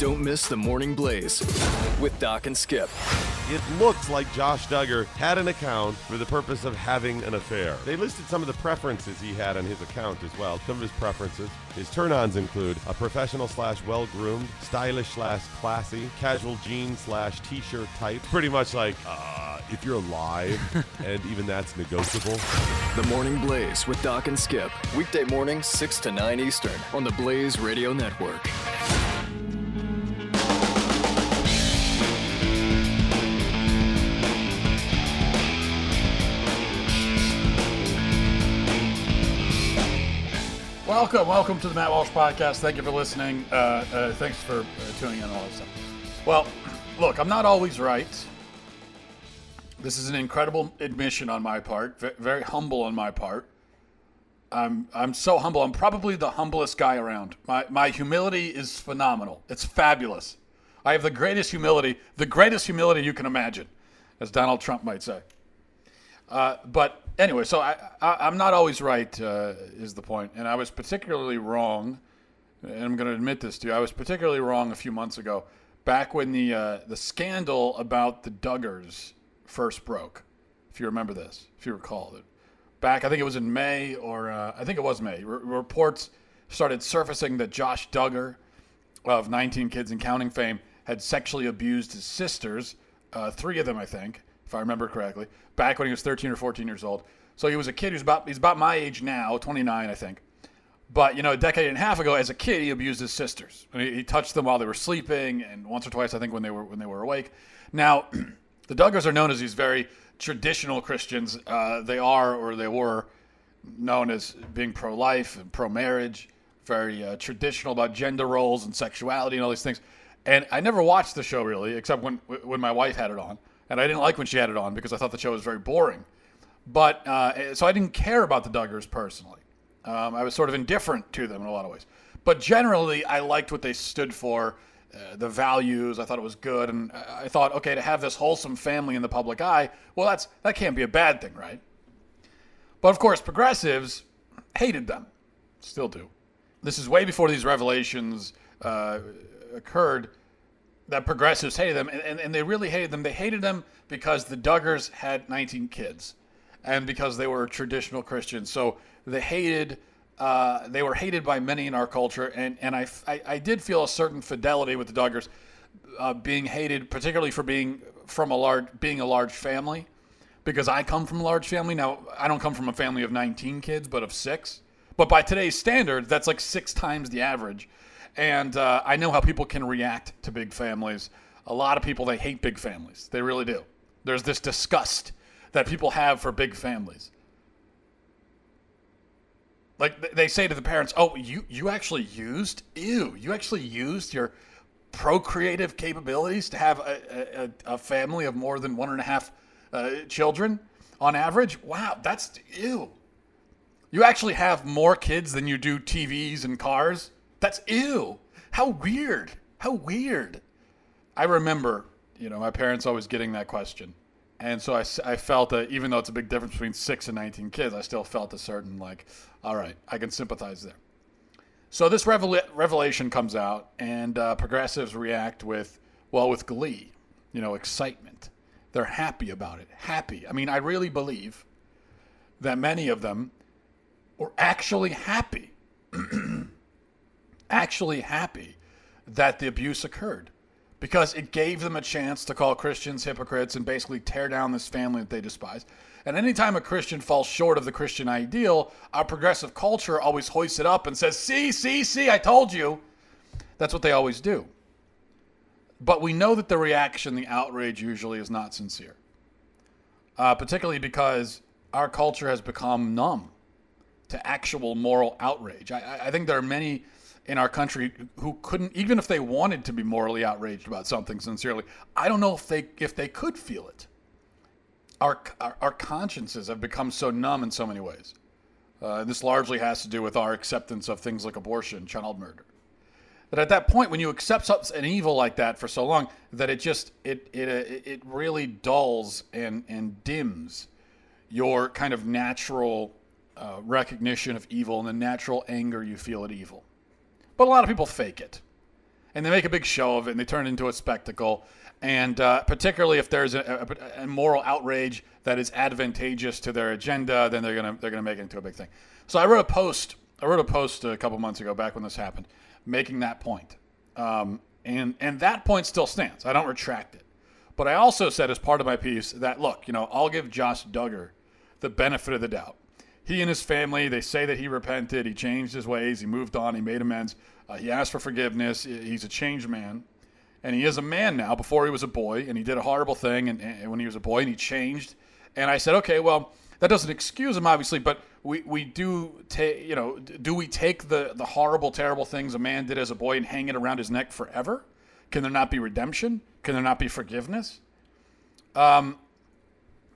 Don't miss the Morning Blaze with Doc and Skip. It looks like Josh Duggar had an account for the purpose of having an affair. They listed some of the preferences he had on his account as well. Some of his preferences. His turn ons include a professional slash well groomed, stylish slash classy, casual jeans slash t shirt type. Pretty much like, uh, if you're alive, and even that's negotiable. The Morning Blaze with Doc and Skip. Weekday mornings, 6 to 9 Eastern on the Blaze Radio Network. Welcome, welcome to the Matt Walsh podcast. Thank you for listening. Uh, uh, thanks for uh, tuning in all that stuff. Well, look, I'm not always right. This is an incredible admission on my part, ve- very humble on my part. I'm I'm so humble. I'm probably the humblest guy around. My my humility is phenomenal. It's fabulous. I have the greatest humility, the greatest humility you can imagine, as Donald Trump might say. Uh, but anyway, so I, I, am not always right, uh, is the point. And I was particularly wrong, and I'm going to admit this to you. I was particularly wrong a few months ago, back when the uh, the scandal about the Duggars first broke. If you remember this, if you recall it, back I think it was in May or uh, I think it was May. R- reports started surfacing that Josh Duggar, of 19 Kids and Counting fame, had sexually abused his sisters, uh, three of them I think if I remember correctly, back when he was 13 or 14 years old. So he was a kid who's about he's about my age now, 29, I think. But you know, a decade and a half ago, as a kid, he abused his sisters. He, he touched them while they were sleeping, and once or twice, I think, when they were when they were awake. Now, the Duggars are known as these very traditional Christians. Uh, they are, or they were, known as being pro-life and pro-marriage, very uh, traditional about gender roles and sexuality and all these things. And I never watched the show really, except when when my wife had it on and I didn't like when she had it on because I thought the show was very boring. But uh, so I didn't care about the Duggars personally. Um, I was sort of indifferent to them in a lot of ways. But generally, I liked what they stood for, uh, the values. I thought it was good, and I thought, okay, to have this wholesome family in the public eye, well, that's that can't be a bad thing, right? But of course, progressives hated them, still do. This is way before these revelations uh, occurred that progressives hated them, and, and, and, they really hated them. They hated them because the Duggars had 19 kids, and because they were traditional Christians. So they hated. Uh, they were hated by many in our culture, and and I, I, I did feel a certain fidelity with the Duggars, uh, being hated particularly for being from a large being a large family, because I come from a large family. Now I don't come from a family of 19 kids, but of six. But by today's standards, that's like six times the average. And uh, I know how people can react to big families. A lot of people, they hate big families. They really do. There's this disgust that people have for big families. Like they say to the parents, "Oh, you you actually used ew, you actually used your procreative capabilities to have a, a, a family of more than one and a half uh, children on average. Wow, that's ew. You actually have more kids than you do TVs and cars. That's ew. How weird. How weird. I remember, you know, my parents always getting that question. And so I, I felt that even though it's a big difference between six and 19 kids, I still felt a certain, like, all right, I can sympathize there. So this revel- revelation comes out, and uh, progressives react with, well, with glee, you know, excitement. They're happy about it. Happy. I mean, I really believe that many of them were actually happy actually happy that the abuse occurred because it gave them a chance to call Christians hypocrites and basically tear down this family that they despise. And anytime a Christian falls short of the Christian ideal, our progressive culture always hoists it up and says, See, see, see, I told you. That's what they always do. But we know that the reaction, the outrage, usually is not sincere, uh, particularly because our culture has become numb to actual moral outrage. I, I think there are many in our country who couldn't even if they wanted to be morally outraged about something sincerely i don't know if they if they could feel it. Our our, our consciences have become so numb in so many ways. Uh, this largely has to do with our acceptance of things like abortion child murder. That at that point when you accept an evil like that for so long that it just it it it really dulls and and dims your kind of natural uh, recognition of evil and the natural anger you feel at evil but a lot of people fake it, and they make a big show of it, and they turn it into a spectacle. And uh, particularly if there's a, a, a moral outrage that is advantageous to their agenda, then they're gonna they're gonna make it into a big thing. So I wrote a post. I wrote a post a couple months ago, back when this happened, making that point. Um, and and that point still stands. I don't retract it. But I also said as part of my piece that look, you know, I'll give Josh Duggar the benefit of the doubt. He and his family, they say that he repented, he changed his ways, he moved on, he made amends, uh, he asked for forgiveness. He's a changed man, and he is a man now. Before he was a boy, and he did a horrible thing, and, and when he was a boy, and he changed. And I said, okay, well, that doesn't excuse him, obviously, but we, we do take, you know, do we take the, the horrible, terrible things a man did as a boy and hang it around his neck forever? Can there not be redemption? Can there not be forgiveness? Um,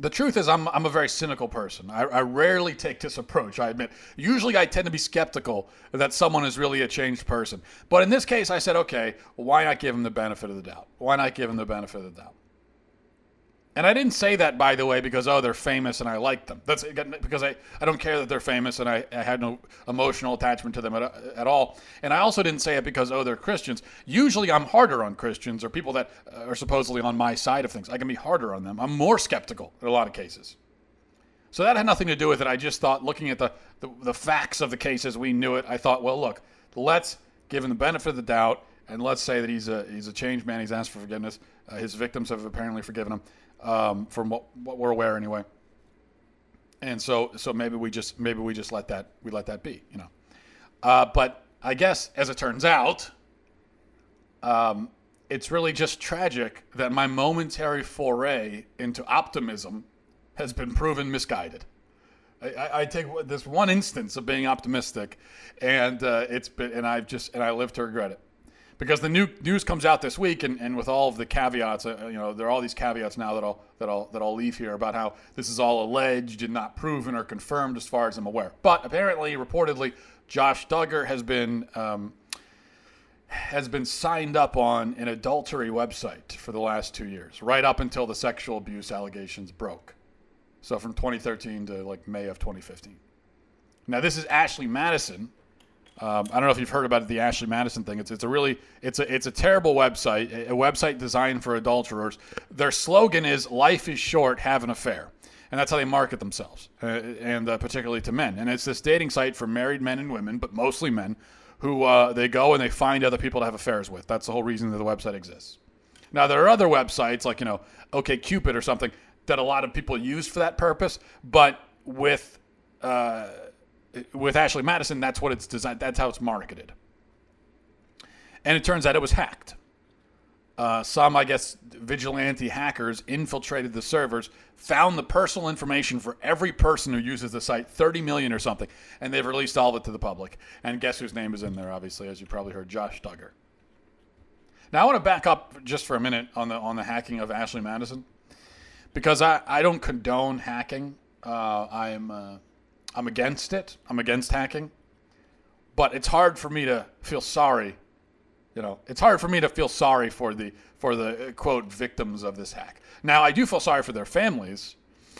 the truth is, I'm, I'm a very cynical person. I, I, rarely take this approach, I admit. Usually, I tend to be skeptical that someone is really a changed person. But in this case, I said, okay, why not give him the benefit of the doubt? Why not give him the benefit of the doubt? And I didn't say that, by the way, because, oh, they're famous and I like them. That's because I, I don't care that they're famous and I, I had no emotional attachment to them at, at all. And I also didn't say it because, oh, they're Christians. Usually I'm harder on Christians or people that are supposedly on my side of things. I can be harder on them. I'm more skeptical in a lot of cases. So that had nothing to do with it. I just thought, looking at the, the, the facts of the case as we knew it, I thought, well, look, let's give him the benefit of the doubt and let's say that he's a, he's a changed man. He's asked for forgiveness. Uh, his victims have apparently forgiven him um, from what, what we're aware anyway. And so, so maybe we just maybe we just let that we let that be, you know. Uh, but I guess as it turns out, um, it's really just tragic that my momentary foray into optimism has been proven misguided. I, I, take this one instance of being optimistic, and uh, it's been, and I've just, and I live to regret it because the new news comes out this week, and, and with all of the caveats, uh, you know, there are all these caveats now that I'll that I'll that I'll leave here about how this is all alleged and not proven or confirmed, as far as I'm aware. But apparently, reportedly, Josh Duggar has been um, has been signed up on an adultery website for the last two years, right up until the sexual abuse allegations broke. So from 2013 to like May of 2015. Now this is Ashley Madison, um, I don't know if you've heard about the Ashley Madison thing. It's, it's a really it's a it's a terrible website, a website designed for adulterers. Their slogan is "Life is short, have an affair," and that's how they market themselves, uh, and uh, particularly to men. And it's this dating site for married men and women, but mostly men, who uh, they go and they find other people to have affairs with. That's the whole reason that the website exists. Now there are other websites like you know OK Cupid or something that a lot of people use for that purpose, but with uh, with Ashley Madison, that's what it's designed. That's how it's marketed. And it turns out it was hacked. Uh, some, I guess, vigilante hackers infiltrated the servers, found the personal information for every person who uses the site, 30 million or something, and they've released all of it to the public. And guess whose name is in there? Obviously, as you probably heard, Josh Duggar. Now, I want to back up just for a minute on the on the hacking of Ashley Madison, because I, I don't condone hacking. Uh, I'm uh, I'm against it. I'm against hacking. But it's hard for me to feel sorry. You know, it's hard for me to feel sorry for the for the uh, quote victims of this hack. Now, I do feel sorry for their families.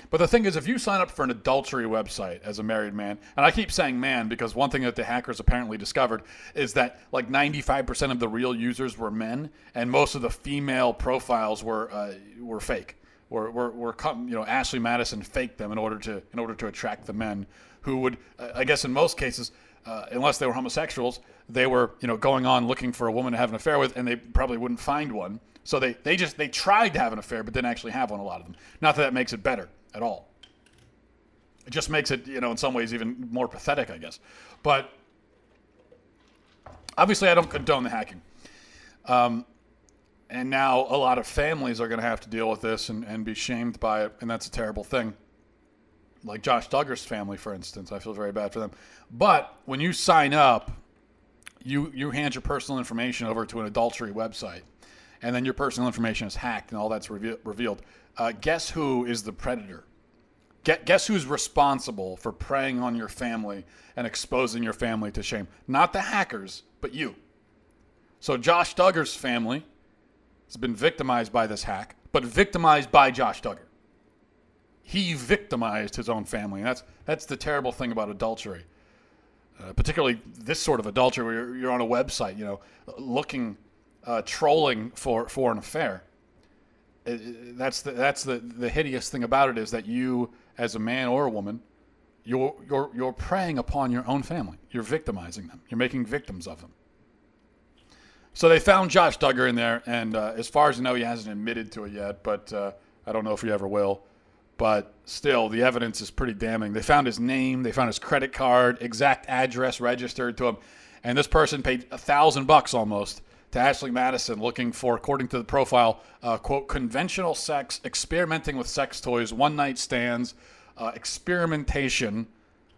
But the thing is, if you sign up for an adultery website as a married man, and I keep saying man because one thing that the hackers apparently discovered is that like 95% of the real users were men, and most of the female profiles were uh, were fake were, were, were you know Ashley Madison faked them in order to in order to attract the men who would I guess in most cases uh, unless they were homosexuals they were you know going on looking for a woman to have an affair with and they probably wouldn't find one. So they they just they tried to have an affair but didn't actually have one a lot of them. Not that that makes it better at all. It just makes it you know in some ways even more pathetic I guess. But obviously I don't condone the hacking. Um, and now a lot of families are going to have to deal with this and, and be shamed by it, and that's a terrible thing. Like Josh Duggar's family, for instance, I feel very bad for them. But when you sign up, you you hand your personal information over to an adultery website, and then your personal information is hacked, and all that's reve- revealed. Uh, guess who is the predator? Guess who's responsible for preying on your family and exposing your family to shame? Not the hackers, but you. So Josh Duggar's family has been victimized by this hack, but victimized by Josh Duggar. He victimized his own family. And that's that's the terrible thing about adultery. uh, particularly this sort of adultery where you're, you're on a website, you know, looking, uh, trolling for, for an affair. Uh, that's the, that's the, the hideous thing about it is that you, as a man or a woman, you're, you're, you're preying upon your own family. You're victimizing them. You're making victims of them. So they found Josh Duggar in there, and uh, as far as I know, he hasn't admitted to it yet, but uh, I don't know if he ever will. But still, the evidence is pretty damning. They found his name, they found his credit card, exact address registered to him, and this person paid a thousand bucks almost to Ashley Madison, looking for, according to the profile, uh, quote, conventional sex, experimenting with sex toys, one night stands, uh, experimentation,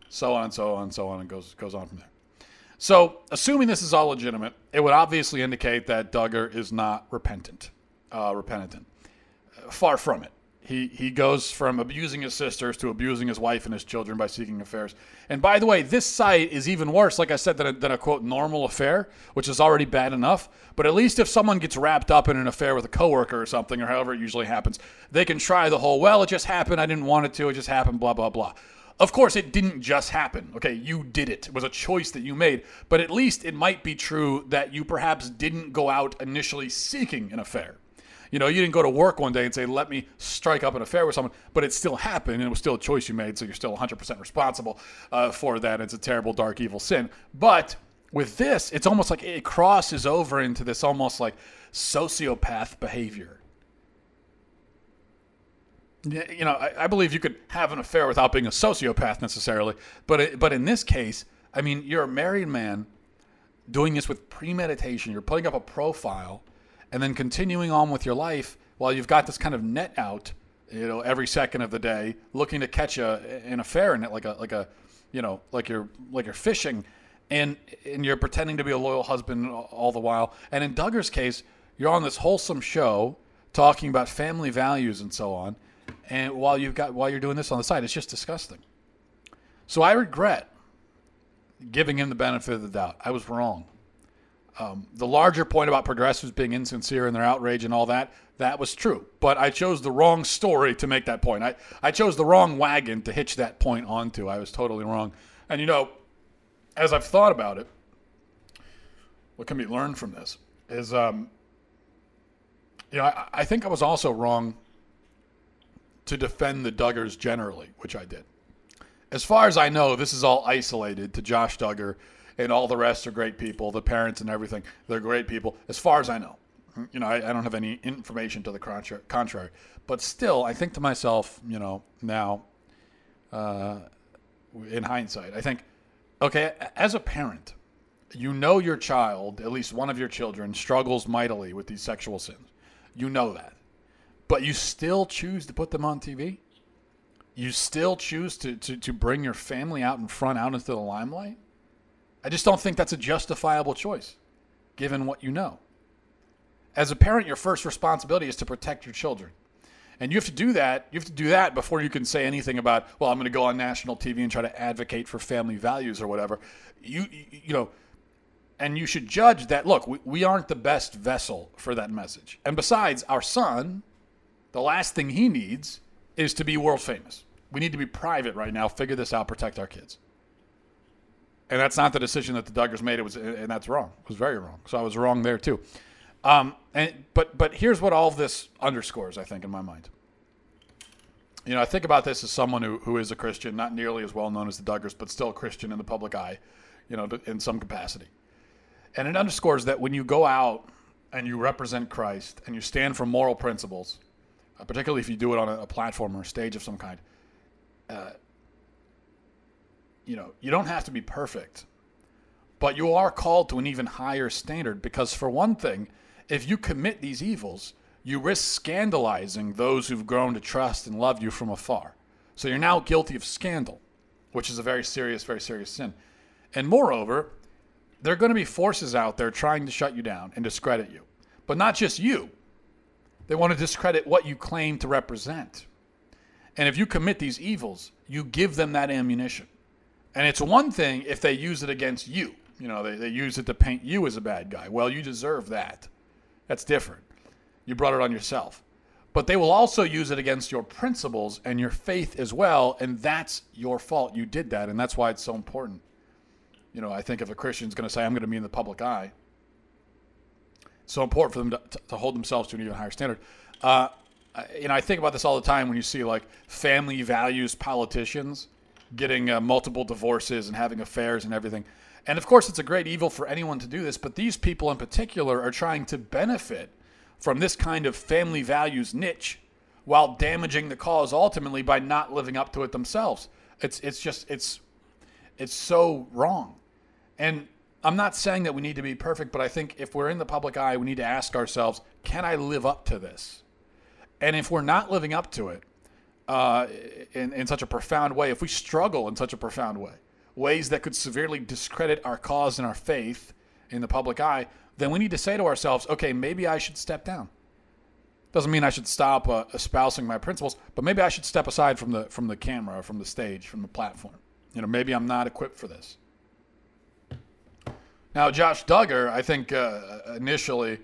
so on and so on and so on, and goes goes on from there. So, assuming this is all legitimate, it would obviously indicate that Duggar is not repentant. Uh, repentant. Far from it. He, he goes from abusing his sisters to abusing his wife and his children by seeking affairs. And by the way, this site is even worse, like I said, than a, than a quote normal affair, which is already bad enough. But at least if someone gets wrapped up in an affair with a coworker or something, or however it usually happens, they can try the whole, well, it just happened, I didn't want it to, it just happened, blah, blah, blah. Of course, it didn't just happen. Okay, you did it. It was a choice that you made. But at least it might be true that you perhaps didn't go out initially seeking an affair. You know, you didn't go to work one day and say, let me strike up an affair with someone, but it still happened and it was still a choice you made, so you're still 100% responsible uh, for that. It's a terrible, dark, evil sin. But with this, it's almost like it crosses over into this almost like sociopath behavior you know, I, I, believe you could have an affair without being a sociopath necessarily, but it, but in this case, I mean, you're a married man doing this with premeditation. You're putting up a profile, and then continuing on with your life while you've got this kind of net out, you know, every second of the day, looking to catch a an affair in it, like a like a, you know, like you're like you're fishing, and and you're pretending to be a loyal husband all the while. And in Duggar's case, you're on this wholesome show talking about family values and so on and while you've got while you're doing this on the side, it's just disgusting. So I regret giving him the benefit of the doubt. I was wrong. Um, the larger point about progressives being insincere in their outrage and all that, that was true. But I chose the wrong story to make that point. I, I chose the wrong wagon to hitch that point onto. I was totally wrong. And you know, as I've thought about it, what can be learned from this is, um, you know, I, I think I was also wrong to defend the Duggars generally, which I did. As far as I know, this is all isolated to Josh Duggar, and all the rest are great people. The parents and everything, they're great people. As far as I know, you know, I, I don't have any information to the contrary. But still, I think to myself, you know, now, uh, in hindsight, I think, okay, as a parent, you know your child, at least one of your children, struggles mightily with these sexual sins. You know that but you still choose to put them on TV? You still choose to, to, to bring your family out in front, out into the limelight? I just don't think that's a justifiable choice, given what you know. As a parent, your first responsibility is to protect your children. And you have to do that. You have to do that before you can say anything about, well, I'm going to go on national TV and try to advocate for family values or whatever. You, you know, and you should judge that. Look, we, we aren't the best vessel for that message. And besides, our son the last thing he needs is to be world famous. We need to be private right now, figure this out, protect our kids. And that's not the decision that the Duggars made. It was, and that's wrong. It was very wrong. So I was wrong there too. Um, and but but here's what all this underscores, I think, in my mind. You know, I think about this as someone who, who is a Christian, not nearly as well known as the Duggars, but still a Christian in the public eye, you know, in some capacity. And it underscores that when you go out and you represent Christ and you stand for moral principles, particularly if you do it on a, a, platform or a stage of some kind. Uh, you know, you don't have to be perfect, but you are called to an even higher standard because, for one thing, if you commit these evils, you risk scandalizing those who've grown to trust and love you from afar. So you're now guilty of scandal, which is a very serious, very serious sin. And moreover, there are going to be forces out there trying to shut you down and discredit you. But not just you, they want to discredit what you claim to represent. And if you commit these evils, you give them that ammunition. And it's one thing if they use it against you. You know, they, they use it to paint you as a bad guy. Well, you deserve that. That's different. You brought it on yourself. But they will also use it against your principles and your faith as well. And that's your fault. You did that. And that's why it's so important You know, I think if a Christian's going to say, I'm going to be in the public eye, so important for them to, to hold themselves to an even higher standard. Uh, know, I think about this all the time when you see like family values politicians getting uh, multiple divorces and having affairs and everything. And of course, it's a great evil for anyone to do this, but these people in particular are trying to benefit from this kind of family values niche while damaging the cause ultimately by not living up to it themselves. It's it's just it's it's so wrong. And I'm not saying that we need to be perfect, but I think if we're in the public eye, we need to ask ourselves, can I live up to this? And if we're not living up to it uh, in, in such a profound way, if we struggle in such a profound way, ways that could severely discredit our cause and our faith in the public eye, then we need to say to ourselves, okay, maybe I should step down. Doesn't mean I should stop uh, espousing my principles, but maybe I should step aside from the from the camera, from the stage, from the platform. You know, maybe I'm not equipped for this. Now, Josh Duggar, I think uh, initially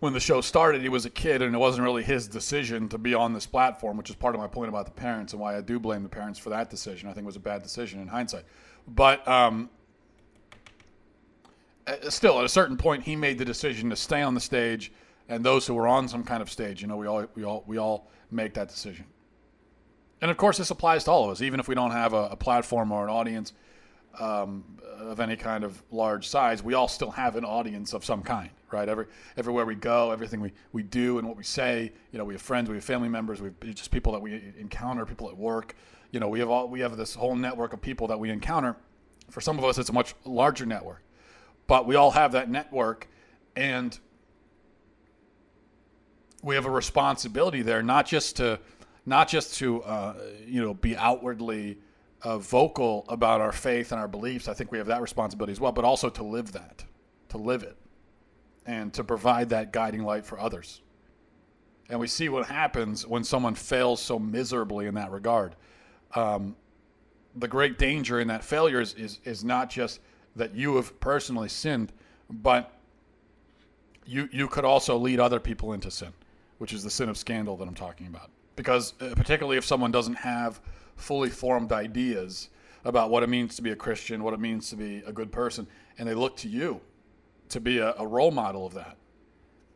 when the show started, he was a kid, and it wasn't really his decision to be on this platform, which is part of my point about the parents and why I do blame the parents for that decision. I think it was a bad decision in hindsight. But um, still, at a certain point, he made the decision to stay on the stage and those who are on some kind of stage. You know, we all we all we all make that decision. And of course, this applies to all of us, even if we don't have a, a platform or an audience um, of any kind of large size. We all still have an audience of some kind, right? Every everywhere we go, everything we, we do and what we say. You know, we have friends, we have family members, we have just people that we encounter, people at work. You know, we have all we have this whole network of people that we encounter. For some of us, it's a much larger network, but we all have that network, and we have a responsibility there, not just to not just to uh, you know be outwardly uh, vocal about our faith and our beliefs. I think we have that responsibility as well, but also to live that, to live it, and to provide that guiding light for others. And we see what happens when someone fails so miserably in that regard. Um, the great danger in that failure is, is, is not just that you have personally sinned, but you, you could also lead other people into sin which is the sin of scandal that I'm talking about. Because uh, particularly if someone doesn't have fully formed ideas about what it means to be a Christian, what it means to be a good person, and they look to you to be a, a role model of that,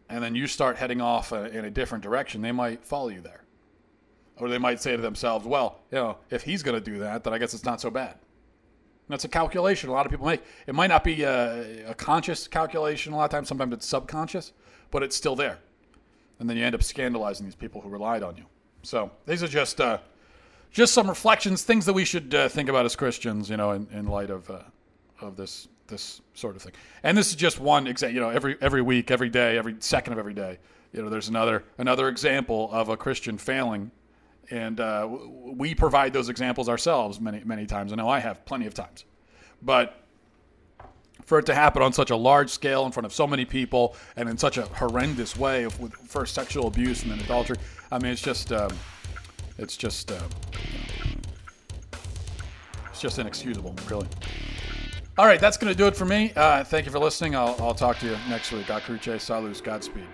and then you start heading off a, in a different direction, they might follow you there. Or they might say to themselves, well, you know, if he's going to do that, then I guess it's not so bad. And that's a calculation a lot of people make. It might not be a, a conscious calculation a lot of times, sometimes it's subconscious, but it's still there and then you end up scandalizing these people who relied on you. So these are just uh, just some reflections, things that we should uh, think about as Christians, you know, in, in light of uh, of this this sort of thing. And this is just one example. You know, every every week, every day, every second of every day, you know, there's another another example of a Christian failing, and uh, we provide those examples ourselves many many times. I know I have plenty of times, but for it to happen on such a large scale in front of so many people and in such a horrendous way with first sexual abuse and then adultery. I mean, it's just, um, it's just, uh, it's just inexcusable, really. All right, that's going to do it for me. Uh, thank you for listening. I'll, I'll, talk to you next week. Akaruche Salus, Godspeed.